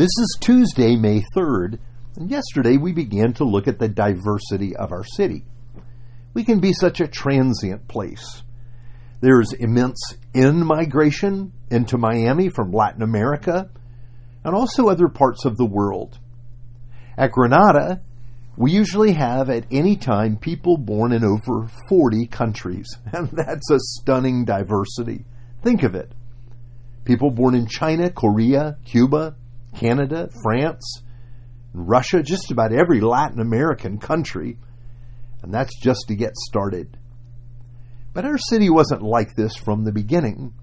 This is Tuesday, May 3rd, and yesterday we began to look at the diversity of our city. We can be such a transient place. There's immense in migration into Miami from Latin America and also other parts of the world. At Granada, we usually have at any time people born in over 40 countries, and that's a stunning diversity. Think of it. People born in China, Korea, Cuba, Canada, France, Russia, just about every Latin American country, and that's just to get started. But our city wasn't like this from the beginning.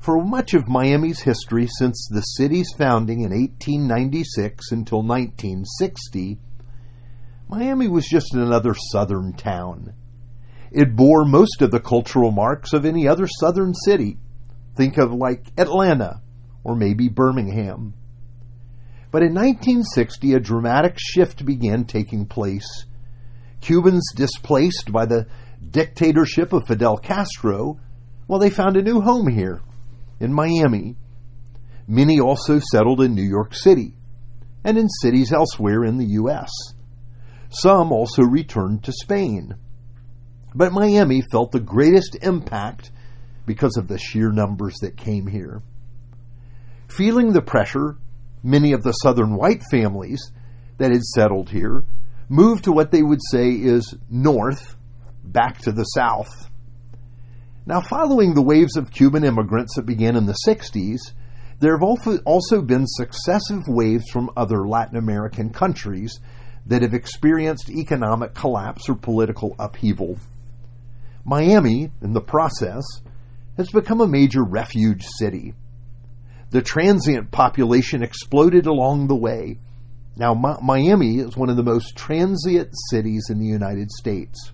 For much of Miami's history since the city's founding in 1896 until 1960, Miami was just another southern town. It bore most of the cultural marks of any other southern city. Think of like Atlanta or maybe Birmingham. But in 1960, a dramatic shift began taking place. Cubans displaced by the dictatorship of Fidel Castro, well, they found a new home here in Miami. Many also settled in New York City and in cities elsewhere in the U.S. Some also returned to Spain. But Miami felt the greatest impact because of the sheer numbers that came here. Feeling the pressure, many of the southern white families that had settled here moved to what they would say is north, back to the south. Now, following the waves of Cuban immigrants that began in the 60s, there have also been successive waves from other Latin American countries that have experienced economic collapse or political upheaval. Miami, in the process, has become a major refuge city. The transient population exploded along the way. Now, Miami is one of the most transient cities in the United States.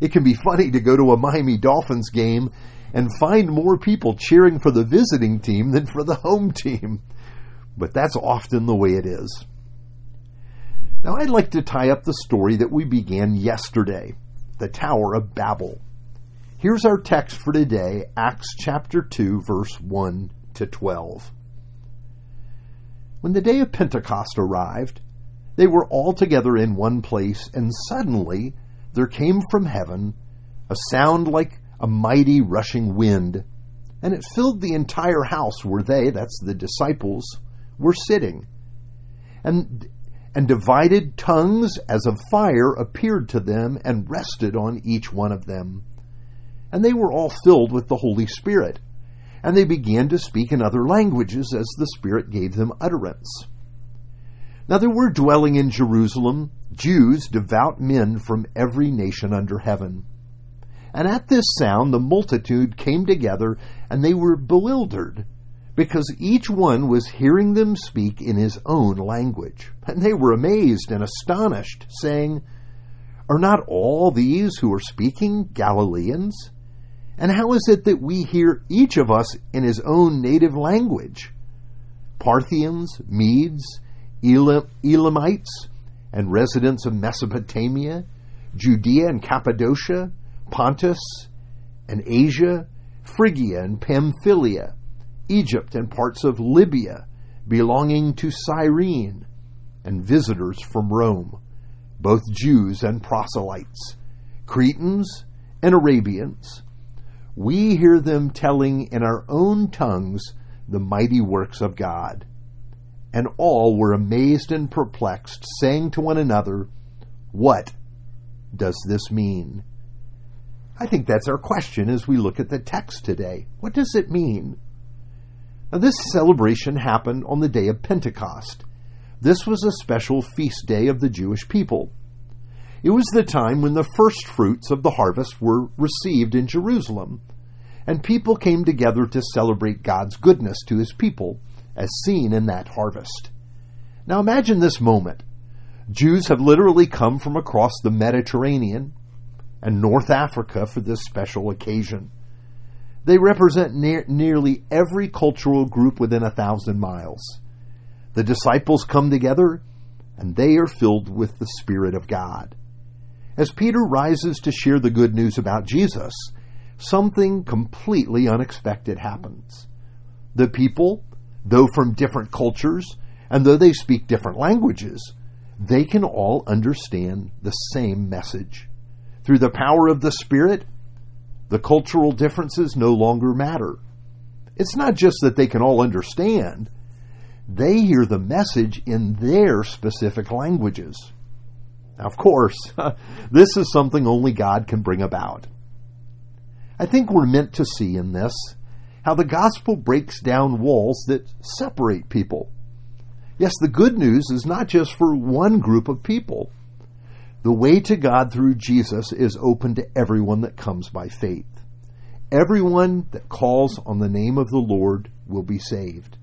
It can be funny to go to a Miami Dolphins game and find more people cheering for the visiting team than for the home team. But that's often the way it is. Now, I'd like to tie up the story that we began yesterday the Tower of Babel. Here's our text for today Acts chapter 2, verse 1 to 12. When the day of Pentecost arrived, they were all together in one place, and suddenly there came from heaven a sound like a mighty rushing wind, and it filled the entire house where they, that's the disciples, were sitting. And and divided tongues as of fire appeared to them and rested on each one of them. And they were all filled with the Holy Spirit and they began to speak in other languages as the Spirit gave them utterance. Now there were dwelling in Jerusalem Jews, devout men from every nation under heaven. And at this sound the multitude came together, and they were bewildered, because each one was hearing them speak in his own language. And they were amazed and astonished, saying, Are not all these who are speaking Galileans? And how is it that we hear each of us in his own native language? Parthians, Medes, Elam, Elamites, and residents of Mesopotamia, Judea and Cappadocia, Pontus and Asia, Phrygia and Pamphylia, Egypt and parts of Libya belonging to Cyrene, and visitors from Rome, both Jews and proselytes, Cretans and Arabians we hear them telling in our own tongues the mighty works of God. And all were amazed and perplexed, saying to one another, What does this mean? I think that's our question as we look at the text today. What does it mean? Now, this celebration happened on the day of Pentecost. This was a special feast day of the Jewish people. It was the time when the first fruits of the harvest were received in Jerusalem, and people came together to celebrate God's goodness to his people, as seen in that harvest. Now imagine this moment. Jews have literally come from across the Mediterranean and North Africa for this special occasion. They represent ne- nearly every cultural group within a thousand miles. The disciples come together and they are filled with the Spirit of God. As Peter rises to share the good news about Jesus, something completely unexpected happens. The people, Though from different cultures, and though they speak different languages, they can all understand the same message. Through the power of the Spirit, the cultural differences no longer matter. It's not just that they can all understand, they hear the message in their specific languages. Now, of course, this is something only God can bring about. I think we're meant to see in this how the gospel breaks down walls that separate people. Yes, the good news is not just for one group of people. The way to God through Jesus is open to everyone that comes by faith. Everyone that calls on the name of the Lord will be saved.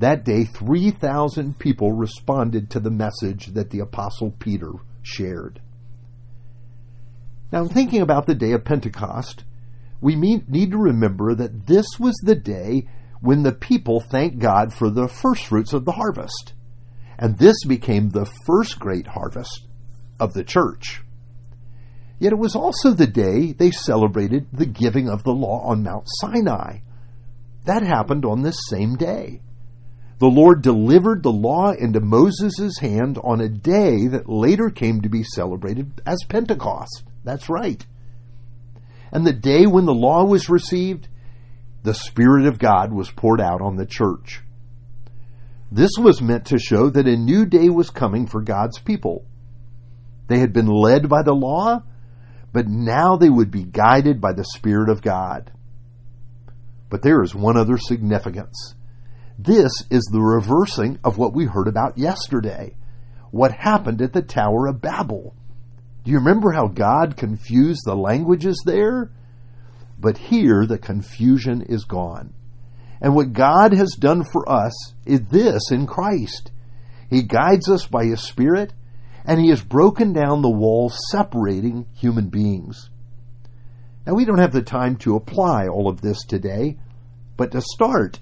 That day, 3,000 people responded to the message that the Apostle Peter shared. Now, thinking about the day of Pentecost, we need to remember that this was the day when the people thanked God for the first fruits of the harvest. And this became the first great harvest of the church. Yet it was also the day they celebrated the giving of the law on Mount Sinai. That happened on this same day. The Lord delivered the law into Moses' hand on a day that later came to be celebrated as Pentecost. That's right. And the day when the law was received, the Spirit of God was poured out on the church. This was meant to show that a new day was coming for God's people. They had been led by the law, but now they would be guided by the Spirit of God. But there is one other significance. This is the reversing of what we heard about yesterday. What happened at the Tower of Babel. Do you remember how God confused the languages there? But here the confusion is gone. And what God has done for us is this in Christ. He guides us by His Spirit and he has broken down the walls separating human beings. Now, we don't have the time to apply all of this today, but to start,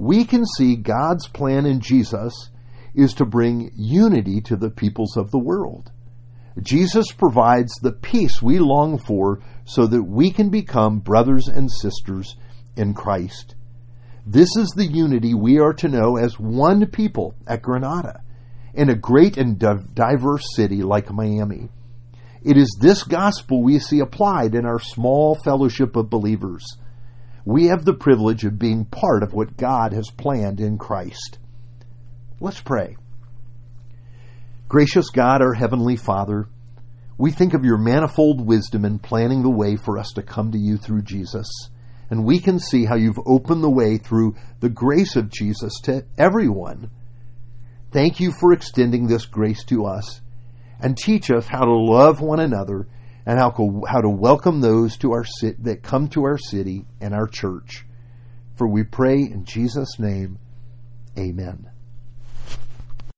we can see God's plan in Jesus is to bring unity to the peoples of the world. Jesus provides the peace we long for so that we can become brothers and sisters in Christ. This is the unity we are to know as one people at Granada in a great and diverse city like Miami. It is this gospel we see applied in our small fellowship of believers. We have the privilege of being part of what God has planned in Christ. Let's pray. Gracious God, our Heavenly Father, we think of your manifold wisdom in planning the way for us to come to you through Jesus. And we can see how you've opened the way through the grace of Jesus to everyone Thank you for extending this grace to us and teach us how to love one another and how, how to welcome those to our sit, that come to our city and our church. For we pray in Jesus' name, amen.